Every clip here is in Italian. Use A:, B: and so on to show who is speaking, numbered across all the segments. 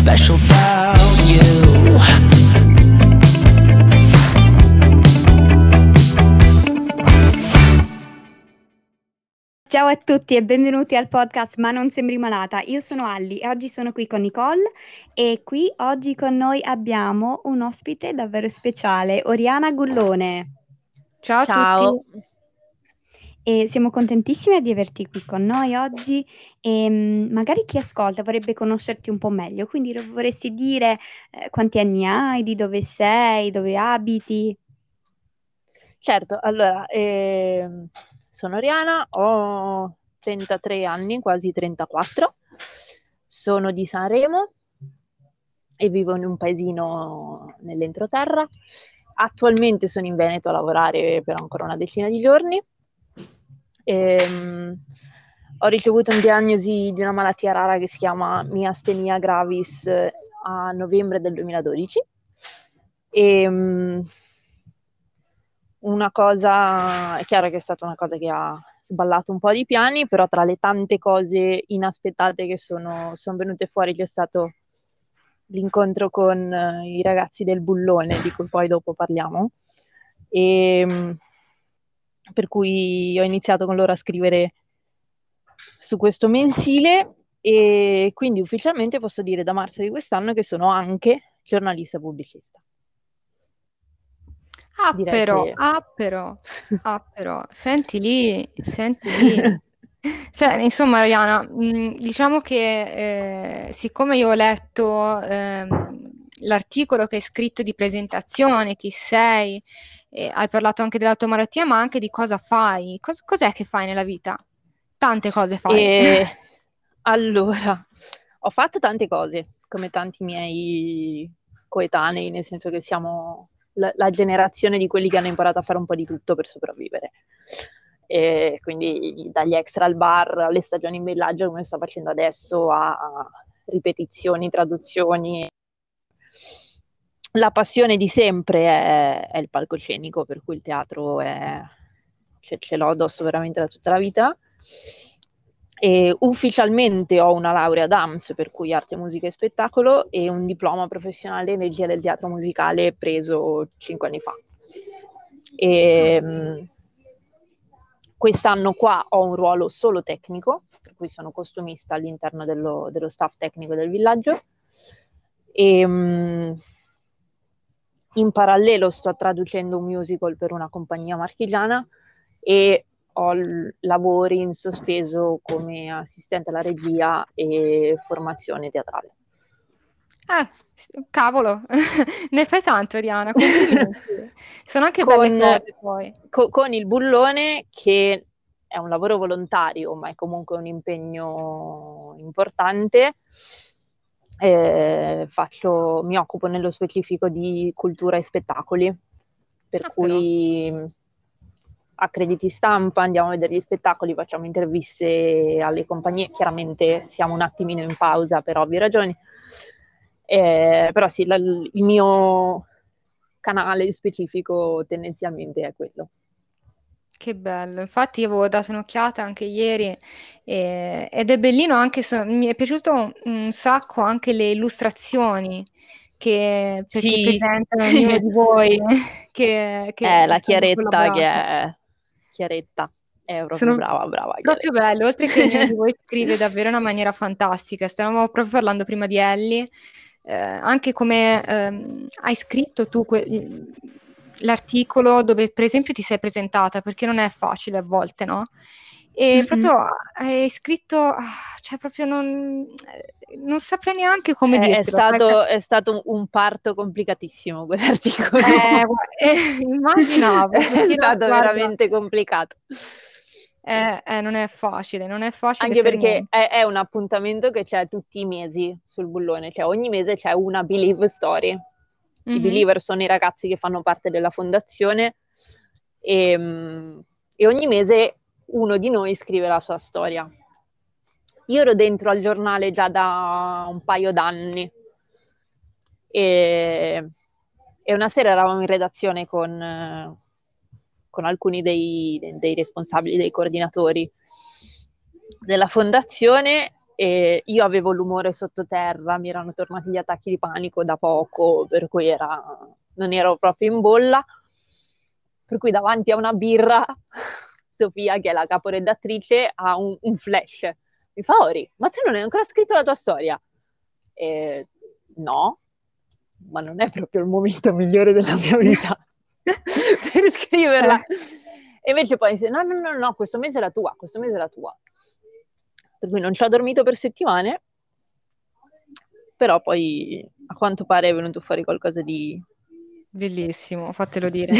A: special about you.
B: Ciao a tutti e benvenuti al podcast Ma non sembri malata. Io sono Alli e oggi sono qui con Nicole e qui oggi con noi abbiamo un ospite davvero speciale, Oriana Gullone.
C: Ciao,
D: Ciao.
C: a tutti.
B: E siamo contentissime di averti qui con noi oggi e mm, magari chi ascolta vorrebbe conoscerti un po' meglio, quindi vorresti dire eh, quanti anni hai, di dove sei, dove abiti?
D: Certo, allora, ehm, sono Oriana, ho 33 anni, quasi 34, sono di Sanremo e vivo in un paesino nell'entroterra. Attualmente sono in Veneto a lavorare per ancora una decina di giorni. Ehm, ho ricevuto una diagnosi di una malattia rara che si chiama miastenia gravis eh, a novembre del 2012. E, mm, una cosa, è chiaro che è stata una cosa che ha sballato un po' di piani, però tra le tante cose inaspettate che sono, sono venute fuori c'è stato l'incontro con eh, i ragazzi del bullone, di cui poi dopo parliamo, e mm, per cui ho iniziato con loro a scrivere su questo mensile e quindi ufficialmente posso dire da marzo di quest'anno che sono anche giornalista pubblicista.
C: Ah,
D: Direi
C: però,
D: che-
C: ah, però, ah, però. Senti lì, senti lì. Cioè, insomma, Ariana, mh, diciamo che eh, siccome io ho letto ehm, l'articolo che hai scritto di presentazione, chi sei, e hai parlato anche della tua malattia, ma anche di cosa fai. Cos- cos'è che fai nella vita? Tante cose fai.
D: E allora, ho fatto tante cose, come tanti miei coetanei, nel senso che siamo la, la generazione di quelli che hanno imparato a fare un po' di tutto per sopravvivere. E quindi dagli extra al bar, alle stagioni in villaggio, come sto facendo adesso, a ripetizioni, traduzioni. La passione di sempre è, è il palcoscenico, per cui il teatro è, ce, ce l'ho addosso veramente da tutta la vita. E ufficialmente ho una laurea DAMS, per cui arte, musica e spettacolo, e un diploma professionale in regia del teatro musicale preso cinque anni fa. E, mh, quest'anno qua ho un ruolo solo tecnico, per cui sono costumista all'interno dello, dello staff tecnico del villaggio. E, mh, in parallelo sto traducendo un musical per una compagnia marchigiana e ho lavori in sospeso come assistente alla regia e formazione teatrale.
C: Eh, s- cavolo, ne fai tanto, Ariana. Sono anche belle
D: Con-
C: cose poi.
D: Co- con il bullone che è un lavoro volontario, ma è comunque un impegno importante. Eh, faccio- mi occupo nello specifico di cultura e spettacoli, per
C: Ah,
D: cui mh, accrediti stampa, andiamo a vedere gli spettacoli, facciamo interviste alle compagnie, chiaramente siamo un attimino in pausa per ovvie ragioni, Eh, però sì, la- il mio canale specifico tendenzialmente è quello.
C: Che bello, infatti io avevo dato un'occhiata anche ieri e- ed è bellino anche, so- mi è piaciuto un sacco anche le illustrazioni che, perché
D: Sì.
C: presentano ognuno di voi, che, che
D: Eh, la Chiaretta che è Chiaretta, è proprio
C: Sono
D: brava, brava
C: Proprio
D: Chiaretta.
C: bello, oltre che ognuno di voi scrive davvero in una maniera fantastica. Stavamo proprio parlando prima di Ellie, eh, anche come ehm, hai scritto tu que- l'articolo dove per esempio ti sei presentata, perché non è facile a volte, no? E
D: Mhm.
C: proprio hai scritto, ah, cioè proprio non, non saprei neanche come
D: È, è stato, è stato un parto complicatissimo quell'articolo.
C: Eh, eh, immaginavo,
D: È stato
C: guarda,
D: veramente complicato.
C: eh, eh, non è facile, non è facile
D: Anche
C: per
D: perché è, è un appuntamento che c'è tutti i mesi sul bullone, cioè ogni mese c'è una Believe Story. I
C: Mhm.
D: Believer sono i ragazzi che fanno parte della fondazione e, mm, e ogni mese uno di noi scrive la sua storia. Io ero dentro al giornale già da un paio d'anni e, e una sera eravamo in redazione con, con alcuni dei, dei responsabili, dei coordinatori della fondazione e io avevo l'umore sottoterra, mi erano tornati gli attacchi di panico da poco, per cui era, non ero proprio in bolla. Per cui davanti a una birra, Sofia, che è la caporedattrice, ha un, un flash. Mi fa, Ori, ma tu non hai ancora scritto la tua storia? E, no, ma non è proprio il momento migliore della mia vita per scriverla. E invece poi dice, no, no, no, no, questo mese è la tua, questo mese è la tua. Per cui non ci ho dormito per settimane, però poi a quanto pare è venuto fuori qualcosa di...
C: Bellissimo, fatelo dire.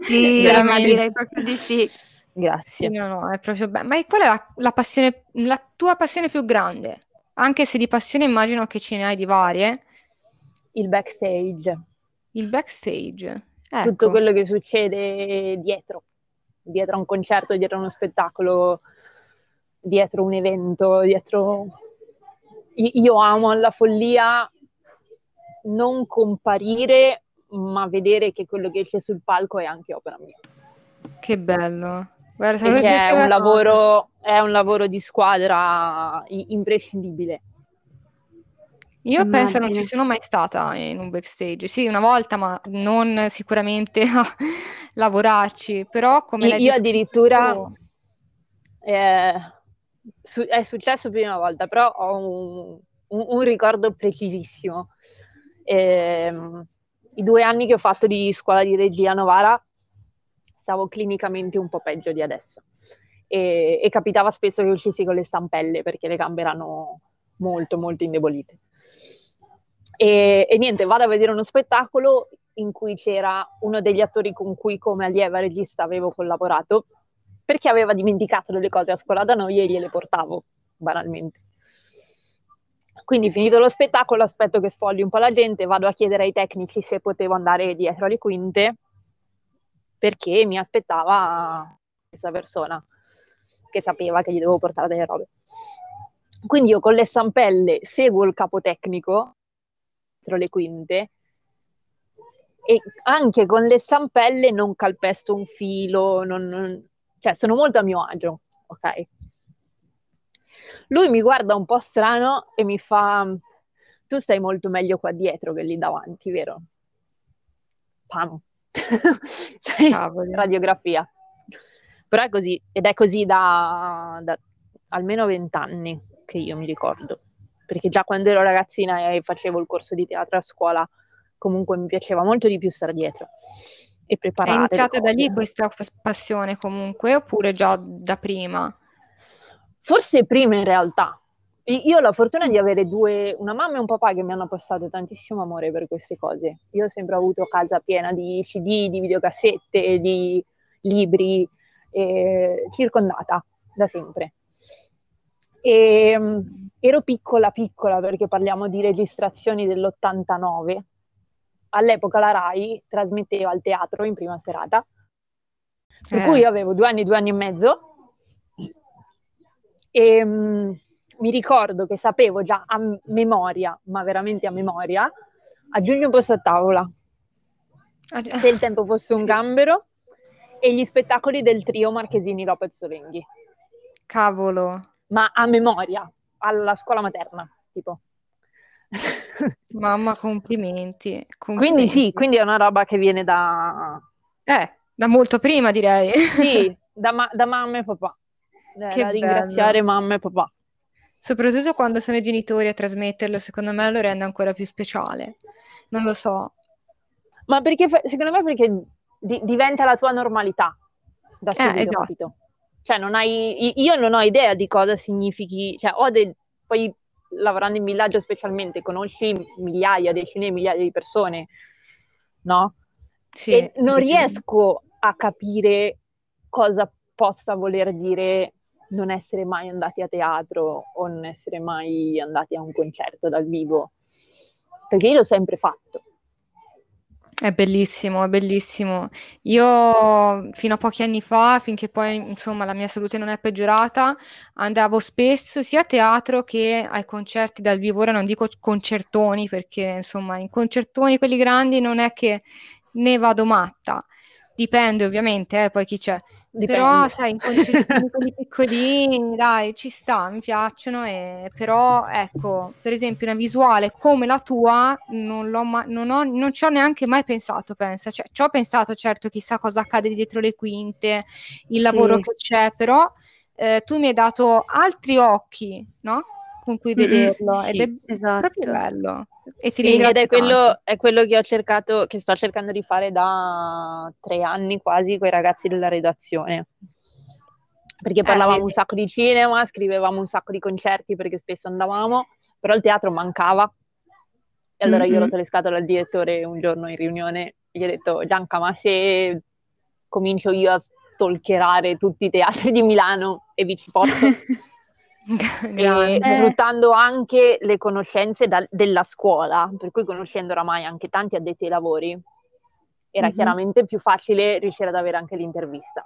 B: Sì, ma direi proprio di sì.
D: Grazie.
C: Sì, no, no, è proprio bello. Ma qual è la, la passione, la tua passione più grande? Anche se di passione immagino che ce ne hai di varie.
D: Il backstage,
C: Il backstage.
D: tutto
C: Ecco.
D: quello che succede dietro, dietro a un concerto, dietro a uno spettacolo, dietro un evento, dietro... Io amo la follia non comparire, ma vedere che quello che c'è sul palco è anche opera mia.
C: Che bello. Guarda,
D: Perché
C: che
D: è un lavoro, è un lavoro di squadra imprescindibile.
C: Io penso non ci sono mai stata in un backstage. Sì, una volta, ma non sicuramente a lavorarci. Però come
D: Io- io
C: descritto-
D: addirittura- Eh, su- è successo più una volta, però ho un, un- un ricordo precisissimo. Ehm, I due anni che ho fatto di scuola di regia a Novara stavo clinicamente un po' peggio di adesso e, e capitava spesso che uscissi con le stampelle perché le gambe erano molto molto indebolite. E, e niente, vado a vedere uno spettacolo in cui c'era uno degli attori con cui come allieva regista avevo collaborato perché aveva dimenticato delle cose a scuola da noi e gliele portavo, banalmente. Quindi finito lo spettacolo, aspetto che sfogli un po' la gente, vado a chiedere ai tecnici se potevo andare dietro alle quinte, perché mi aspettava questa persona che sapeva che gli dovevo portare delle robe. Quindi io con le stampelle seguo il capo tecnico dietro le quinte e anche con le stampelle non calpesto un filo, non- non- cioè sono molto a mio agio, ok? Lui mi guarda un po' strano e mi fa: Tu stai molto meglio qua dietro che lì davanti, vero? Pam. Sai,
C: Cavoli.
D: Radiografia. Però è così, ed è così da, da almeno vent'anni che io mi ricordo. Perché già quando ero ragazzina e facevo il corso di teatro a scuola, comunque mi piaceva molto di più stare dietro e
C: È
D: preparare. le
C: iniziata da lì questa pas- passione comunque, oppure già da prima?
D: Forse prima in realtà. Io ho la fortuna di avere due, una mamma e un papà che mi hanno passato tantissimo amore per queste cose. Io ho sempre avuto casa piena di CD, di videocassette, di libri, eh, circondata da sempre. E, mh, ero piccola, piccola, perché parliamo di registrazioni dell'89. All'epoca la RAI trasmetteva al teatro in prima serata, per
C: Eh.
D: cui io avevo due anni, due anni e mezzo. E mh, mi ricordo che sapevo già a m- memoria, ma veramente a memoria, aggiungi un posto a tavola,
C: Ah,
D: se il tempo fosse un
C: Sì.
D: gambero, e gli spettacoli del trio Marchesini Lopez Solenghi,
C: Cavolo,
D: ma a memoria, alla scuola materna, tipo.
C: Mamma, complimenti.
D: Quindi
C: complimenti.
D: sì, quindi è una roba che viene da,
C: Eh, da molto prima direi.
D: sì, da, ma- da mamma e papà. Eh,
C: Che
D: da ringraziare
C: bello.
D: mamma e papà.
C: Soprattutto quando sono i genitori a trasmetterlo, secondo me lo rende ancora più speciale. Non lo so.
D: Ma perché fa- secondo me perché di- diventa la tua normalità da subito,
C: esatto.
D: capito? Cioè non hai, io non ho idea di cosa significhi, cioè ho del, poi lavorando in villaggio specialmente conosci migliaia, decine di migliaia di persone, no?
C: Sì,
D: e non riesco a capire cosa possa voler dire non essere mai andati a teatro o non essere mai andati a un concerto dal vivo, perché io l'ho sempre fatto.
C: È bellissimo, è bellissimo. Io fino a pochi anni fa, finché poi insomma la mia salute non è peggiorata, andavo spesso sia a teatro che ai concerti dal vivo. Ora non dico concertoni perché insomma in concertoni quelli grandi non è che ne vado matta. Dipende ovviamente, eh, poi chi c'è. Però,
D: Dipende.
C: sai, in concertini quelli piccolini, dai, ci sta, mi piacciono, e... però, ecco, per esempio una visuale come la tua non, l'ho ma- non, ho- non ci ho neanche mai pensato, pensa. Cioè, ci ho pensato, certo, chissà cosa accade dietro le quinte, il
B: Sì.
C: lavoro che c'è, però eh, tu mi hai dato altri occhi, no? Con cui
B: Mm-mm,
C: vederlo, ed
D: sì.
C: è
B: Esatto.
C: proprio bello. E ti
D: Sì, ed è
C: tanto.
D: quello, è quello che ho cercato, che sto cercando di fare da tre anni quasi con i ragazzi della redazione. Perché parlavamo
C: vedi.
D: un sacco di cinema, scrivevamo un sacco di concerti perché spesso andavamo, però il teatro mancava. E allora io ho
B: Mhm.
D: rotto le scatole al direttore un giorno in riunione e gli ho detto, Gianca, ma se comincio io a stalkerare tutti i teatri di Milano e vi ci porto? e.
B: Eh.
D: sfruttando anche le conoscenze dal- della scuola, per cui conoscendo oramai anche tanti addetti ai lavori, era
B: Mhm.
D: chiaramente più facile riuscire ad avere anche l'intervista.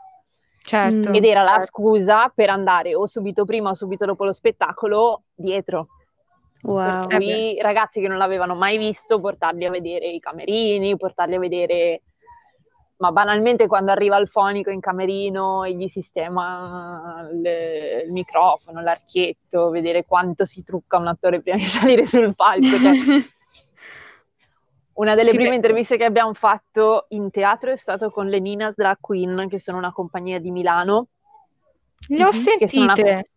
C: Certo.
B: Mm.
D: Ed era la
C: certo.
D: scusa per andare o subito prima o subito dopo lo spettacolo dietro.
B: Wow.
D: Per cui i ragazzi che non l'avevano mai visto, portarli a vedere i camerini, portarli a vedere, ma banalmente quando arriva il fonico in camerino e gli sistema il, il microfono, l'archietto, vedere quanto si trucca un attore prima di salire sul palco. cioè, una delle
C: Sì,
D: prime
C: beh.
D: interviste che abbiamo fatto in teatro è stato con le Ninas Drag Queen, che sono una compagnia di Milano,
C: Le ho
D: che sono, una-
C: sentite,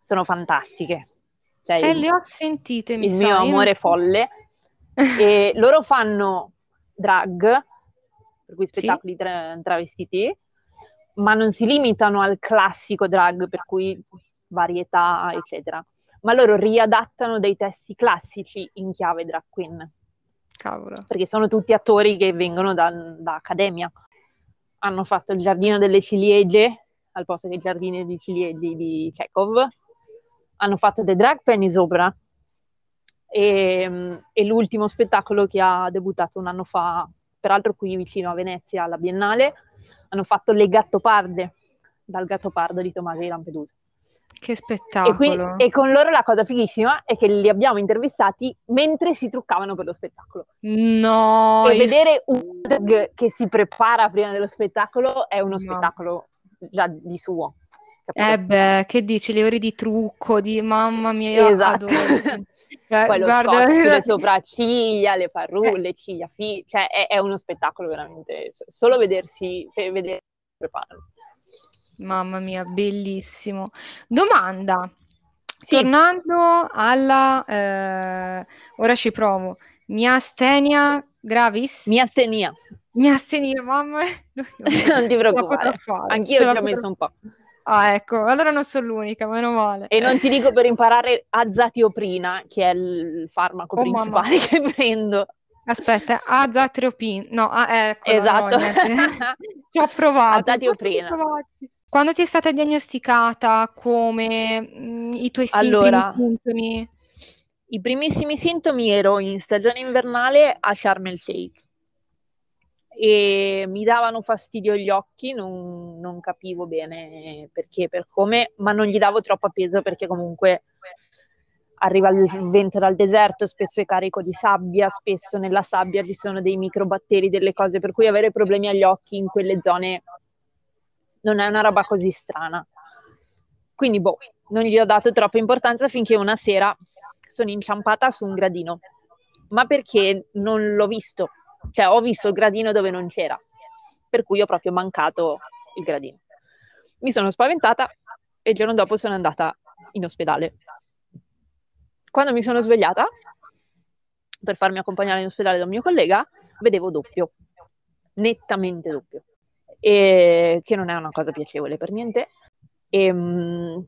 D: sono fantastiche. Cioè,
C: eh,
D: il-
C: le ho sentite, mi
D: il
C: sa.
D: mio amore folle. E loro fanno drag, per cui spettacoli tra- travestiti, ma non si limitano al classico drag, per cui varietà, eccetera. Ma loro riadattano dei testi classici in chiave drag queen,
C: Cavolo.
D: perché sono tutti attori che vengono da, da accademia. Hanno fatto il giardino delle ciliegie al posto che il giardino di ciliegie di Chekhov. Hanno fatto The Drag Penny sopra. E, e l'ultimo spettacolo che ha debuttato un anno fa, peraltro qui vicino a Venezia, alla Biennale, hanno fatto Le Gattoparde, dal Gattopardo di Tommaso di Lampedusa.
C: Che
D: E, qui-
C: spettacolo.
D: e con loro la cosa fighissima è che li abbiamo intervistati mentre si truccavano per lo spettacolo.
C: No,
D: e vedere un drag che si prepara prima dello spettacolo è uno
C: No.
D: spettacolo già di suo. capito?
C: Eh beh, che dici, le ore di trucco, di mamma mia,
D: Esatto.
C: adoro. Eh,
D: Poi lo
C: guarda-
D: sulle sopracciglia, le parrulle, le ciglia fi- cioè è, è uno spettacolo veramente. Solo vedersi, vedere preparano.
C: Mamma mia, bellissimo. Domanda,
D: Sì.
C: tornando alla... eh, ora ci provo. Miastenia gravis?
D: Miastenia,
C: Miastenia, mamma.
D: non ti preoccupare. Anch'io ci ho messo un po'.
C: Ah, ecco, allora non sono l'unica, meno male.
D: E non ti dico per imparare azatioprina, che è il farmaco
C: Oh, mamma.
D: principale che prendo.
C: Aspetta, azatriopin. No, ah, ecco,
D: Esatto.
C: no. Ci ho provato.
D: Azatioprina.
C: Quando ti è stata diagnosticata, come mh, i tuoi
D: Allora.
C: sintomi?
D: I primissimi sintomi ero in stagione invernale a Sharm el Sheikh e mi davano fastidio gli occhi, non, non capivo bene perché, per come, ma non gli davo troppo peso perché comunque arriva il vento dal deserto, spesso è carico di sabbia, spesso nella sabbia ci sono dei microbatteri, delle cose, per cui avere problemi agli occhi in quelle zone non è una roba così strana. Quindi, boh, non gli ho dato troppa importanza finché una sera sono inciampata su un gradino, ma perché non l'ho visto, cioè ho visto il gradino dove non c'era, per cui ho proprio mancato il gradino. Mi sono spaventata e il giorno dopo sono andata in ospedale. Quando mi sono svegliata per farmi accompagnare in ospedale da un mio collega, vedevo doppio, nettamente doppio, e che non è una cosa piacevole per niente. E, mm,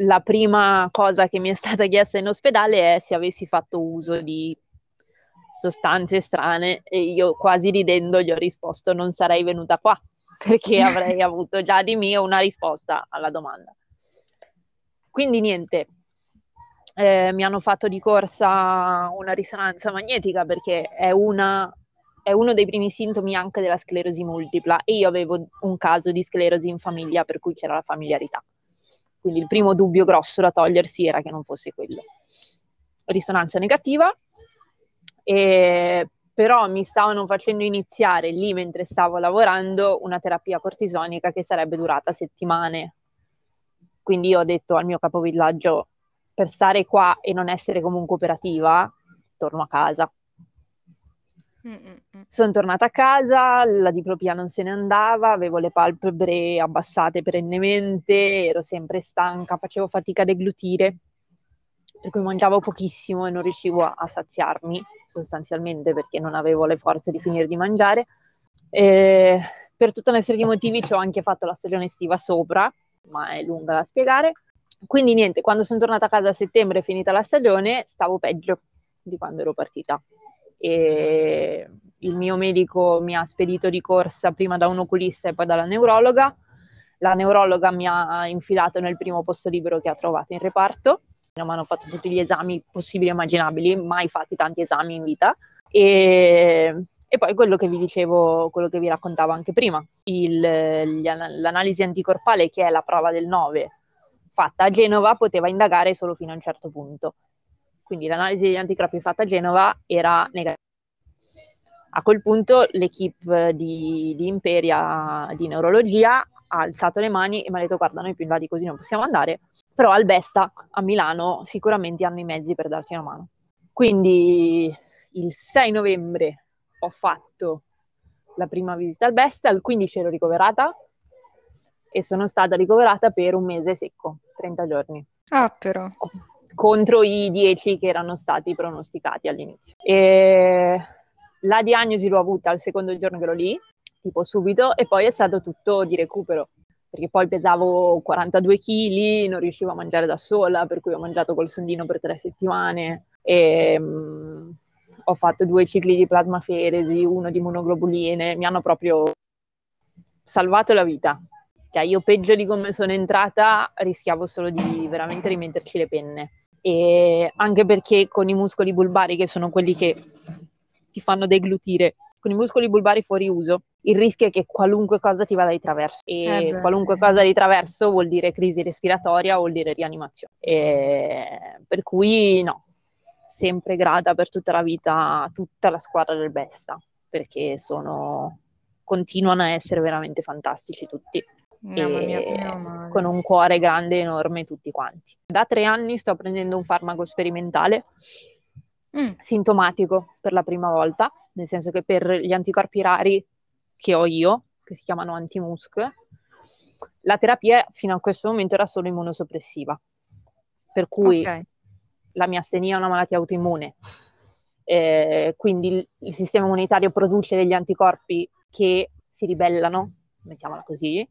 D: la prima cosa che mi è stata chiesta in ospedale è se avessi fatto uso di sostanze strane e io quasi ridendo gli ho risposto non sarei venuta qua perché avrei avuto già di mio una risposta alla domanda. Quindi niente, eh, mi hanno fatto di corsa una risonanza magnetica perché è, una, è uno dei primi sintomi anche della sclerosi multipla e io avevo un caso di sclerosi in famiglia per cui c'era la familiarità. Quindi il primo dubbio grosso da togliersi era che non fosse quello. Risonanza negativa e però mi stavano facendo iniziare lì mentre stavo lavorando una terapia cortisonica che sarebbe durata settimane. Quindi io ho detto al mio capovillaggio, per stare qua e non essere comunque operativa, torno a casa. Sono tornata a casa, la diplopia non se ne andava, avevo le palpebre abbassate perennemente, ero sempre stanca, facevo fatica a deglutire, per cui mangiavo pochissimo e non riuscivo a, a saziarmi sostanzialmente perché non avevo le forze di finire di mangiare. E per tutta una serie di motivi ci ho anche fatto la stagione estiva sopra, ma è lunga da spiegare. Quindi niente, quando sono tornata a casa a settembre, finita la stagione, stavo peggio di quando ero partita. E il mio medico mi ha spedito di corsa prima da un oculista e poi dalla neurologa. La neurologa mi ha infilato nel primo posto libero che ha trovato in reparto. Mi hanno fatto tutti gli esami possibili e immaginabili, mai fatti tanti esami in vita. E, e poi quello che vi dicevo, quello che vi raccontavo anche prima, il, l'analisi anticorpale, che è la prova del 9, fatta a Genova, poteva indagare solo fino a un certo punto. Quindi l'analisi degli anticorpi fatta a Genova era negativa. A quel punto l'equipe di, di Imperia di neurologia ha alzato le mani e mi ha detto guarda noi più in là di così non possiamo andare, però al Besta a Milano sicuramente hanno i mezzi per darti una mano. Quindi il 6 novembre ho fatto la prima visita al Besta, il 15 ero ricoverata e sono stata ricoverata per un mese secco, 30 giorni
C: Ah, però.
D: contro i 10 che erano stati pronosticati all'inizio. E la diagnosi l'ho avuta il secondo giorno che ero lì, tipo subito, e poi è stato tutto di recupero, perché poi pesavo 42 kg, non riuscivo a mangiare da sola, per cui ho mangiato col sondino per tre settimane e mm, ho fatto due cicli di plasmaferesi, uno di monoglobuline, mi hanno proprio salvato la vita. Cioè, io peggio di come sono entrata rischiavo solo di veramente rimetterci le penne. E anche perché con i muscoli bulbari, che sono quelli che ti fanno deglutire, con i muscoli bulbari fuori uso, il rischio è che qualunque cosa ti vada di traverso. E
C: Eh
D: qualunque cosa di traverso vuol dire crisi respiratoria, vuol dire rianimazione. E per cui no, sempre grata per tutta la vita tutta la squadra del Besta, perché sono, continuano a essere veramente fantastici tutti
C: Mamma mia, male.
D: con un cuore grande e enorme tutti quanti. Da tre anni sto prendendo un farmaco sperimentale
C: Mm,
D: sintomatico per la prima volta, nel senso che per gli anticorpi rari che ho io, che si chiamano anti-MUSC, la terapia fino a questo momento era solo immunosoppressiva, per cui
C: ok.
D: la miastenia è una malattia autoimmune, eh, quindi il, il sistema immunitario produce degli anticorpi che si ribellano, mettiamola così.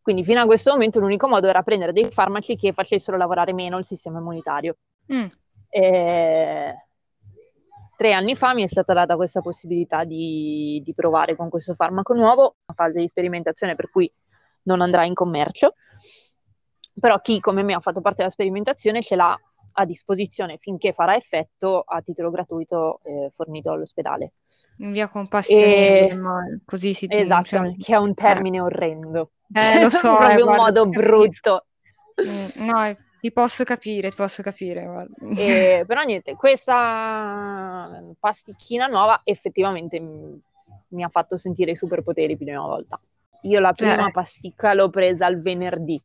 D: Quindi fino a questo momento l'unico modo era prendere dei farmaci che facessero lavorare meno il sistema immunitario.
C: Mm,
D: Eh, tre anni fa mi è stata data questa possibilità di, di provare con questo farmaco nuovo, una fase di sperimentazione per cui non andrà in commercio, però chi come me ha fatto parte della sperimentazione ce l'ha a disposizione finché farà effetto a titolo gratuito eh, fornito all'ospedale.
C: in via compassionevole,
D: E-
C: così si
D: Esatto,
C: cioè-
D: che è un termine orrendo.
C: Eh, lo so,
D: proprio
C: eh,
D: un modo brutto.
C: Mm, no, eh, ti posso capire, ti posso capire, guarda.
D: E- però niente, questa pasticchina nuova effettivamente m- mi ha fatto sentire i superpoteri più di una volta. Io la prima
C: Eh.
D: pasticca l'ho presa il venerdì.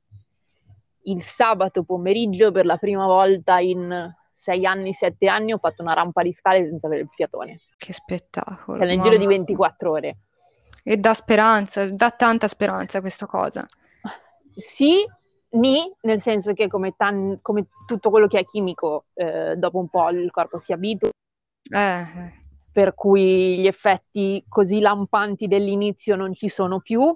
D: Il sabato pomeriggio, per la prima volta in sei anni, sette anni, ho fatto una rampa di scale senza avere il fiatone.
C: Che spettacolo.
D: Cioè, nel giro di
C: mamma.
D: 24 ore.
C: E dà speranza, dà tanta speranza questa cosa.
D: Sì, ni, nel senso che come, tan- come tutto quello che è chimico, eh, dopo un po' il corpo si abitua,
C: Eh, eh.
D: per cui gli effetti così lampanti dell'inizio non ci sono più.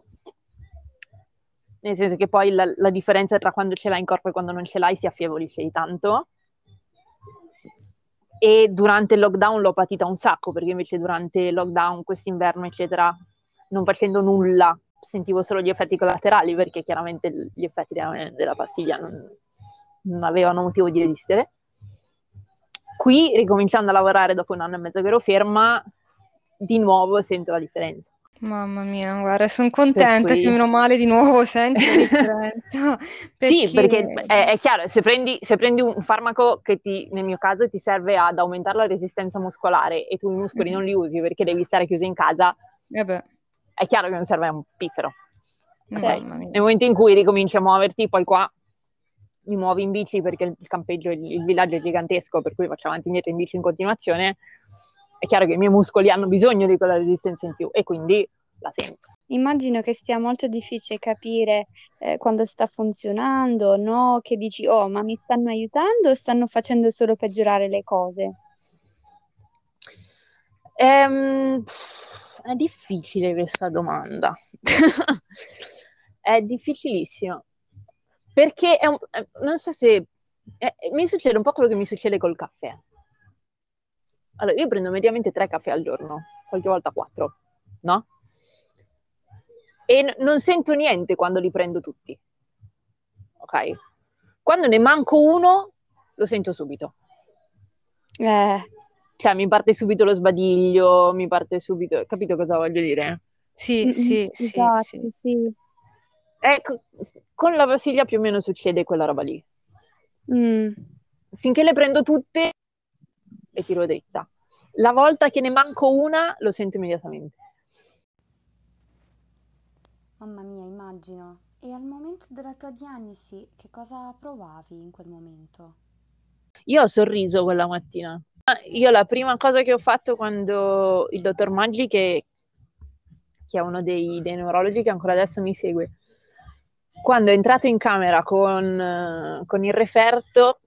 D: Nel senso che poi la, la differenza tra quando ce l'hai in corpo e quando non ce l'hai si affievolisce di tanto. E durante il lockdown l'ho patita un sacco, perché invece durante il lockdown, quest'inverno, eccetera, non facendo nulla, sentivo solo gli effetti collaterali, perché chiaramente gli effetti della, della pastiglia non, non avevano motivo di resistere. Qui, ricominciando a lavorare dopo un anno e mezzo che ero ferma, di nuovo sento la differenza.
C: Mamma mia, guarda, sono contenta
D: cui-
C: che meno male di nuovo senti la differenza.
D: Sì, perché è, è chiaro, se prendi, se prendi un farmaco che ti, nel mio caso ti serve ad aumentare la resistenza muscolare e tu i muscoli
C: Mhm.
D: non li usi perché devi stare chiuso in casa,
C: Eh
D: è chiaro che non serve a un piffero.
C: mamma mia.
D: Nel momento in cui ricominci a muoverti, poi qua mi muovi in bici perché il campeggio, il, il villaggio è gigantesco, per cui faccio avanti e indietro in bici in continuazione, è chiaro che i miei muscoli hanno bisogno di quella resistenza in più e quindi la sento.
B: Immagino che sia molto difficile capire eh, quando sta funzionando, no? Che dici, oh, ma mi stanno aiutando o stanno facendo solo peggiorare le cose?
D: Ehm, è difficile questa domanda. È difficilissima. Perché è un- è- non so se è- mi succede un po' quello che mi succede col caffè. Allora, io prendo mediamente tre caffè al giorno, qualche volta quattro, no? E n- non sento niente quando li prendo tutti. Ok? Quando ne manco uno, lo sento subito.
B: Eh,
D: Cioè, mi parte subito lo sbadiglio, mi parte subito... Capito cosa voglio dire?
C: Sì,
B: mm,
C: sì, sì,
B: esatto,
C: sì.
B: sì.
D: Ecco, con la Vasiglia più o meno succede quella roba lì.
B: Mm.
D: Finché le prendo tutte e tiro dritta. La volta che ne manco una, lo sento immediatamente.
E: Mamma mia, immagino. E al momento della tua diagnosi, che cosa provavi in quel momento?
D: Io ho sorriso quella mattina. Ah, Io la prima cosa che ho fatto quando il dottor Maggi, che, che è uno dei, dei neurologi che ancora adesso mi segue, quando è entrato in camera con, con il referto,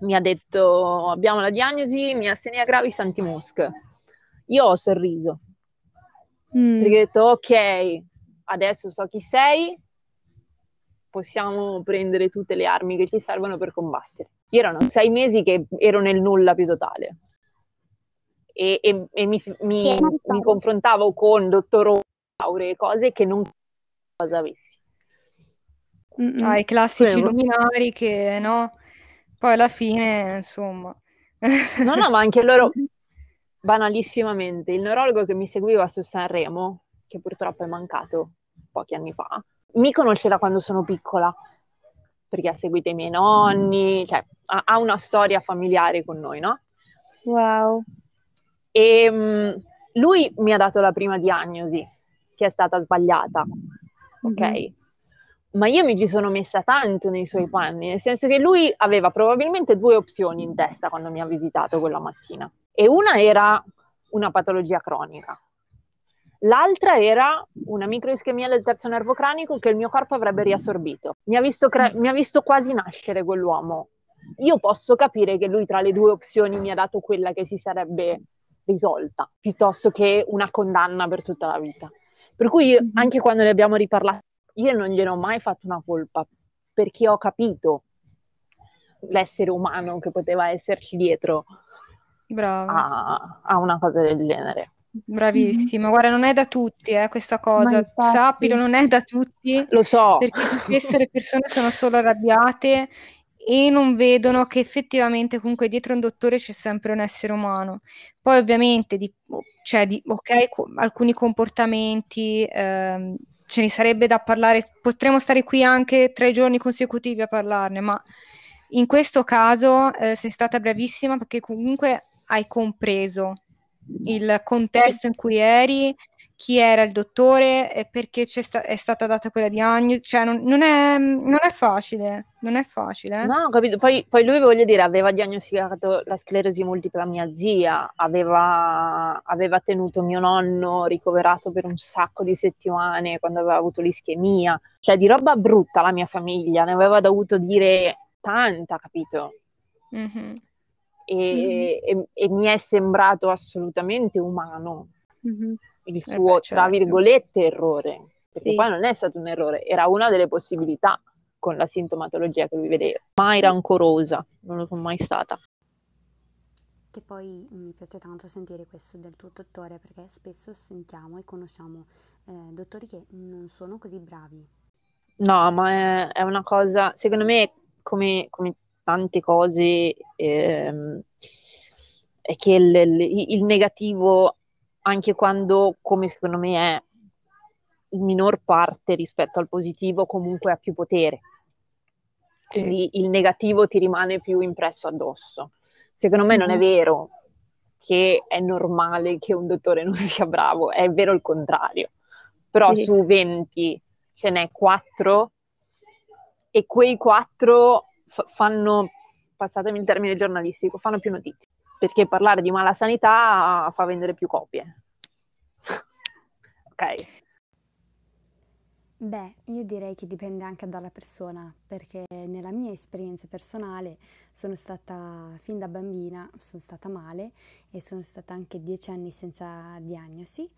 D: mi ha detto abbiamo la diagnosi, miastenia gravis antimusc. Io ho sorriso,
B: Mm.
D: perché ho detto ok, adesso so chi sei, possiamo prendere tutte le armi che ci servono per combattere. Io erano sei mesi che ero nel nulla più totale e, e- e mi, mi- mi confrontavo con dottor lauree e cose che non cosa avessi.
B: Mm, mm.
C: Ah, i classici
D: Quello-
C: luminari che, no? Poi alla fine, insomma.
D: No, no, ma anche loro, banalissimamente, il neurologo che mi seguiva su Sanremo, che purtroppo è mancato pochi anni fa, mi conosce da quando sono piccola, perché ha seguito i miei nonni, cioè ha, una storia familiare con noi, no?
B: Wow.
D: E mh, lui mi ha dato la prima diagnosi, che è stata sbagliata, ok?
B: Mhm.
D: Ma io mi ci sono messa tanto nei suoi panni, nel senso che lui aveva probabilmente due opzioni in testa quando mi ha visitato quella mattina. E una era una patologia cronica. L'altra era una microischemia del terzo nervo cranico che il mio corpo avrebbe riassorbito. Mi ha visto, cre- mi ha visto quasi nascere quell'uomo. Io posso capire che lui tra le due opzioni mi ha dato quella che si sarebbe risolta, piuttosto che una condanna per tutta la vita. Per cui io,
B: Mhm.
D: anche quando ne abbiamo riparlato, io non gliene ho mai fatto una colpa, perché ho capito l'essere umano che poteva esserci dietro a, a una cosa del genere.
C: Bravissima. Guarda, non è da tutti, eh, questa cosa.
B: infatti.
C: Sappilo, non è da tutti,
D: Lo so,
C: perché spesso le persone sono solo arrabbiate e non vedono che effettivamente comunque dietro un dottore c'è sempre un essere umano. Poi ovviamente di, cioè, di, ok, co- alcuni comportamenti ehm, ce ne sarebbe da parlare, potremmo stare qui anche tre giorni consecutivi a parlarne, ma in questo caso eh, sei stata bravissima perché comunque hai compreso il contesto in cui eri, chi era il dottore e perché c'è sta- è stata data quella diagnosi. Cioè, non, non è, non è facile, non è facile. eh.
D: No, ho capito. Poi, poi lui, voglio dire, aveva diagnosticato la sclerosi multipla mia zia, aveva, aveva tenuto mio nonno ricoverato per un sacco di settimane quando aveva avuto l'ischemia. Cioè, di roba brutta la mia famiglia, ne aveva dovuto dire tanta, capito?
C: Mhm.
D: E, e- e mi è sembrato assolutamente umano
B: Mhm.
D: il
C: Eh
D: suo,
C: beh,
D: tra
C: certo.
D: virgolette, errore. Perché
B: Sì.
D: poi non è stato un errore, era una delle possibilità con la sintomatologia che lui vedeva. Mai rancorosa, non lo sono mai stata.
E: Che poi mi piace tanto sentire questo del tuo dottore perché spesso sentiamo e conosciamo eh, dottori che non sono così bravi.
D: No, ma è, è una cosa, secondo me, come, come tante cose, ehm, è che il, il- il negativo anche quando, come secondo me è in minor parte rispetto al positivo, comunque ha più potere. Quindi il negativo ti rimane più impresso addosso. Secondo me non è
B: Mhm.
D: vero che è normale che un dottore non sia bravo, è vero il contrario. Però
B: Sì.
D: su 20 ce n'è 4 e quei 4 f- fanno, passatemi il termine giornalistico, fanno più notizie. Perché parlare di mala sanità fa vendere più copie. ok.
E: Beh, io direi che dipende anche dalla persona, perché nella mia esperienza personale sono stata, fin da bambina, sono stata male e sono stata anche dieci anni senza diagnosi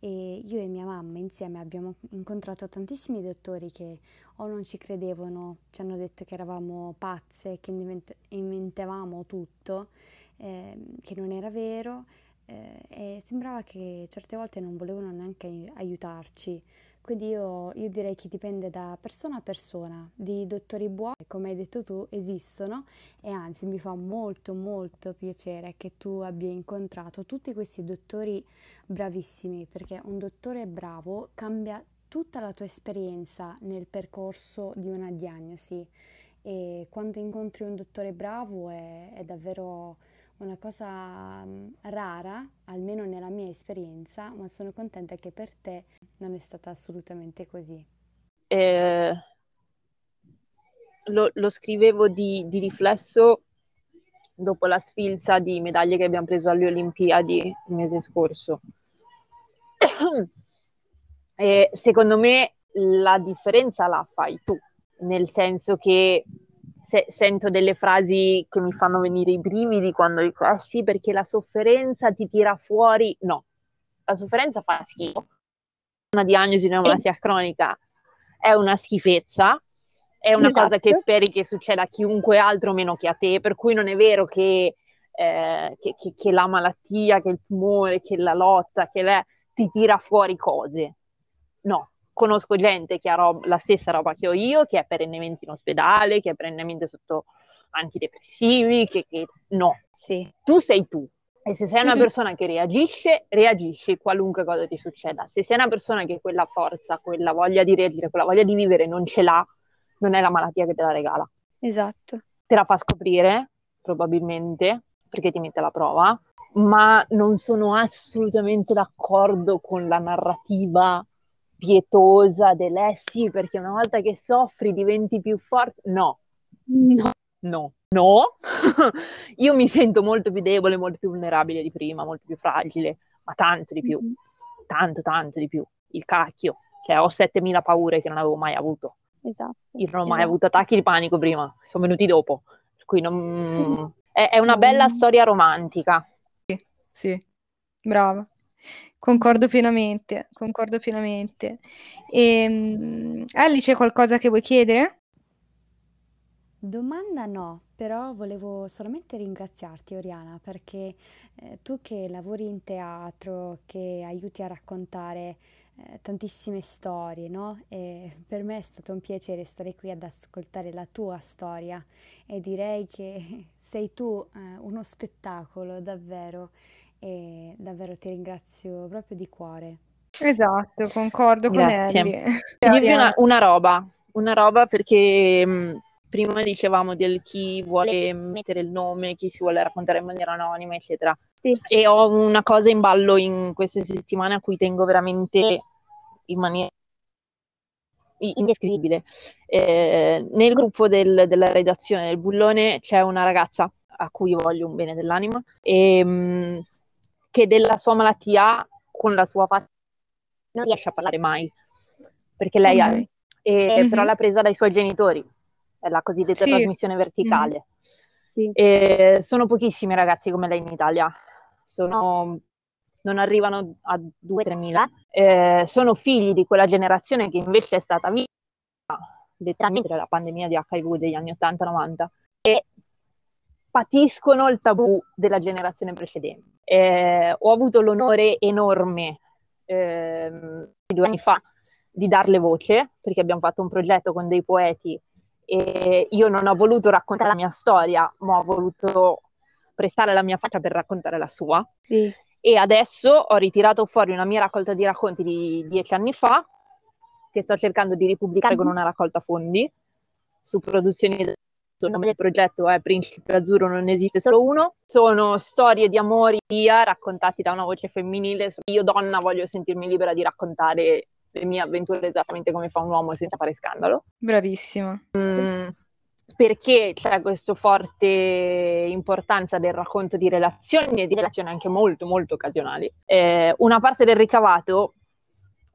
E: e io e mia mamma insieme abbiamo incontrato tantissimi dottori che o non ci credevano, ci hanno detto che eravamo pazze, che invent- inventavamo tutto, ehm, che non era vero eh, e sembrava che certe volte non volevano neanche ai- aiutarci. Quindi io, io direi che dipende da persona a persona, di dottori buoni, come hai detto tu, esistono e anzi mi fa molto molto piacere che tu abbia incontrato tutti questi dottori bravissimi, perché un dottore bravo cambia tutta la tua esperienza nel percorso di una diagnosi. E quando incontri un dottore bravo è, è davvero una cosa mm, rara, almeno nella mia esperienza, ma sono contenta che per te non è stata assolutamente così.
D: Eh, lo, lo scrivevo di, di riflesso dopo la sfilza di medaglie che abbiamo preso alle Olimpiadi il mese scorso. E secondo me la differenza la fai tu, nel senso che se- sento delle frasi che mi fanno venire i brividi quando dico, ah sì, perché la sofferenza ti tira fuori. No, la sofferenza fa schifo. Una diagnosi di una malattia cronica è una schifezza, è una cosa che
B: Esatto.
D: speri che succeda a chiunque altro meno che a te, per cui non è vero che, eh, che- che- che la malattia, che il tumore, che la lotta, che le- ti tira fuori cose. No, conosco gente che ha rob- la stessa roba che ho io, che è perennemente in ospedale, che è perennemente sotto antidepressivi, che, che- no,
B: Sì.
D: tu sei tu. E se sei una
B: Mhm.
D: persona che reagisce, reagisci qualunque cosa ti succeda. Se sei una persona che quella forza, quella voglia di reagire, quella voglia di vivere non ce l'ha, non è la malattia che te la regala.
B: Esatto.
D: Te la fa scoprire, probabilmente, perché ti mette alla prova, ma non sono assolutamente d'accordo con la narrativa pietosa del eh sì, perché una volta che soffri diventi più forte. No,
B: No.
D: No, no, io mi sento molto più debole, molto più vulnerabile di prima, molto più fragile, ma tanto di più,
B: Mhm.
D: tanto, tanto di più. Il cacchio, cioè ho 7000 paure che non avevo mai avuto.
B: Esatto.
D: Io non ho mai
B: esatto.
D: avuto attacchi di panico prima, sono venuti dopo. Per cui non... è, è una bella
B: Mm.
D: storia romantica.
C: Sì, brava. Concordo pienamente, concordo pienamente. E, Ellie, c'è qualcosa che vuoi chiedere?
E: Domanda no, però volevo solamente ringraziarti Oriana perché eh, tu che lavori in teatro, che aiuti a raccontare eh, tantissime storie, no? E per me è stato un piacere stare qui ad ascoltare la tua storia e direi che sei tu eh, uno spettacolo davvero e davvero ti ringrazio proprio di cuore.
C: Esatto, concordo con
D: Grazie.
C: Ellie.
D: Dirvi una, una roba, una roba perché mh, prima dicevamo del chi vuole mettere il nome, chi si vuole raccontare in maniera anonima, eccetera.
B: Sì.
D: E ho una cosa in ballo in queste settimane a cui tengo veramente in maniera indescrivibile. Eh, nel gruppo del- della redazione del Bullone c'è una ragazza a cui voglio un bene dell'anima e, mh, che della sua malattia con la sua faccia non riesce a parlare mai perché lei ha
C: Ok.
D: e-
C: Mhm.
D: però l'ha presa dai suoi genitori, è la cosidetta
C: Sì.
D: trasmissione verticale.
B: Sì.
D: E sono pochissimi ragazzi come lei in Italia, sono- non arrivano a 2-3 mila, Eh, sono figli di quella generazione che invece è stata vista letteralmente dalla pandemia di HIV degli anni 80-90 e patiscono il tabù della generazione precedente. Eh, ho avuto l'onore enorme ehm, due anni fa di darle voce perché abbiamo fatto un progetto con dei poeti e io non ho voluto raccontare la mia storia, ma ho voluto prestare la mia faccia per raccontare la sua
B: Sì.
D: E adesso ho ritirato fuori una mia raccolta di racconti di dieci anni fa, che sto cercando di ripubblicare con una raccolta fondi su produzioni il nome del progetto è Principe Azzurro, non esiste solo uno. Sono storie di amore via raccontati da una voce femminile. Io donna voglio sentirmi libera di raccontare le mie avventure esattamente come fa un uomo senza fare scandalo.
C: Bravissima.
D: Mm, perché c'è questa forte importanza del racconto di relazioni e di relazioni anche molto molto occasionali. Eh, una parte del ricavato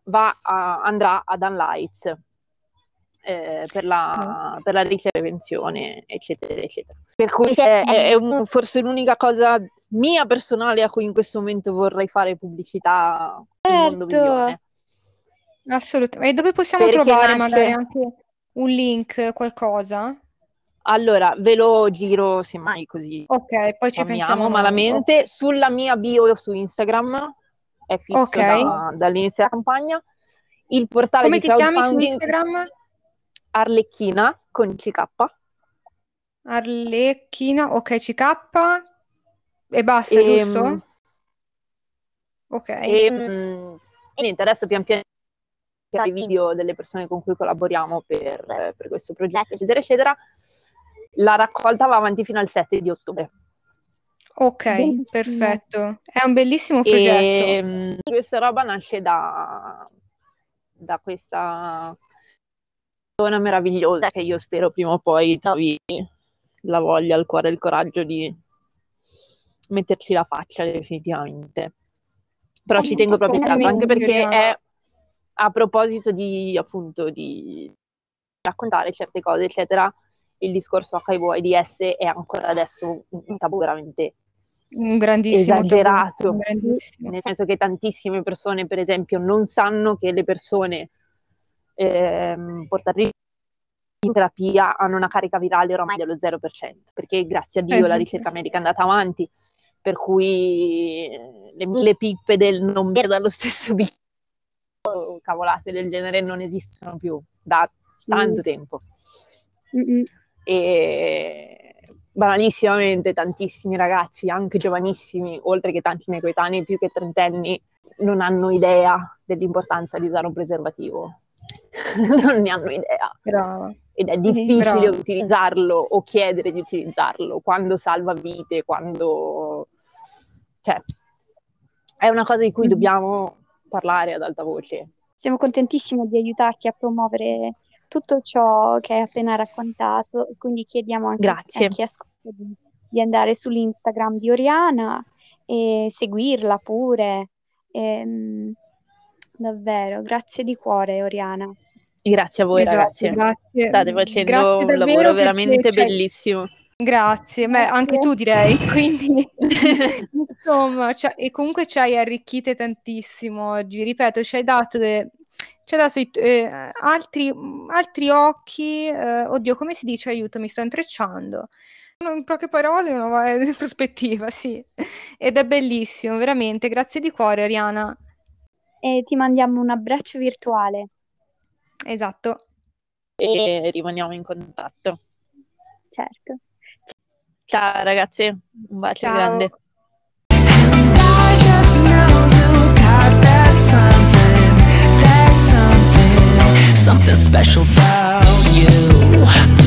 D: va a, andrà ad Unlights, eh, per, la, per la prevenzione, eccetera, eccetera. Per cui è, è un, forse l'unica cosa mia personale a cui in questo momento vorrei fare pubblicità
B: Certo.
C: Assolutamente. E dove possiamo
D: Perché
C: trovare
D: nasce-
C: magari anche un link, qualcosa?
D: Allora, ve lo giro semmai così
C: Ok, poi ci pensiamo
D: malamente. Sulla mia bio su Instagram è fisso
C: Ok.
D: da- dall'inizio della campagna. Il portale
C: Come
D: di
C: ti chiami su
D: crowdfunding
C: Instagram?
D: Arlecchina con CK.
C: Arlecchina, ok, CK e basta,
D: E,
C: giusto? Ok.
D: E, mm, e niente, adesso pian piano i video delle persone con cui collaboriamo per, per questo progetto, eccetera, eccetera. La raccolta va avanti fino al 7 di ottobre.
C: Ok,
B: Bellissimo.
C: perfetto. È un bellissimo progetto.
D: E mm, questa roba nasce da, da questa zona meravigliosa che io spero prima o poi trovi la voglia, il cuore e il coraggio di metterci la faccia definitivamente. Però ci tengo proprio tanto, anche perché è a proposito di appunto di raccontare certe cose, eccetera, il discorso AIDS è ancora adesso un tabù veramente
C: Un grandissimo tabù,
D: esagerato.
C: un grandissimo.
D: nel senso che tantissime persone, per esempio, non sanno che le persone ehm, portatrici in terapia hanno una carica virale oramai dello 0%, perché grazie a Dio
C: Eh,
D: la
C: sì.
D: ricerca medica è andata avanti, per cui eh, le, le pippe del non bere dallo stesso bicchiere, o cavolate del genere, non esistono più da
B: Sì.
D: tanto tempo.
B: Mm-mm.
D: E banalissimamente tantissimi ragazzi, anche giovanissimi, oltre che tanti miei coetanei più che trentenni, non hanno idea dell'importanza di usare un preservativo. non ne hanno idea.
C: Brava.
D: Ed è
B: Sì,
D: difficile
C: bravo.
D: utilizzarlo o chiedere di utilizzarlo quando salva vite, quando... Cioè, è una cosa di cui
B: Mhm.
D: dobbiamo parlare ad alta voce.
B: Siamo contentissimi di aiutarti a promuovere tutto ciò che hai appena raccontato e quindi chiediamo anche
D: Grazie.
B: a chi ascolta di, di andare sull'Instagram di Oriana e seguirla pure. Ehm, davvero, grazie di cuore, Oriana.
D: Grazie a voi
C: Esatto,
D: ragazzi.
C: grazie.
D: State facendo
C: Grazie
D: un lavoro
C: perché
D: veramente
C: cioè,
D: bellissimo.
C: Grazie, beh, anche tu direi, quindi insomma, cioè, e comunque ci hai arricchite tantissimo oggi, ripeto, ci hai dato, de- ci hai dato eh, altri, altri occhi, eh, oddio, come si dice, aiuto, mi sto intrecciando, in poche parole, una nuova prospettiva, sì, ed è bellissimo, veramente, grazie di cuore, Ariana,
B: E ti mandiamo un abbraccio virtuale.
C: esatto,
D: e rimaniamo in contatto.
B: Certo.
D: Ciao ragazzi, un bacio
C: Ciao.
D: grande.
A: Something special about you.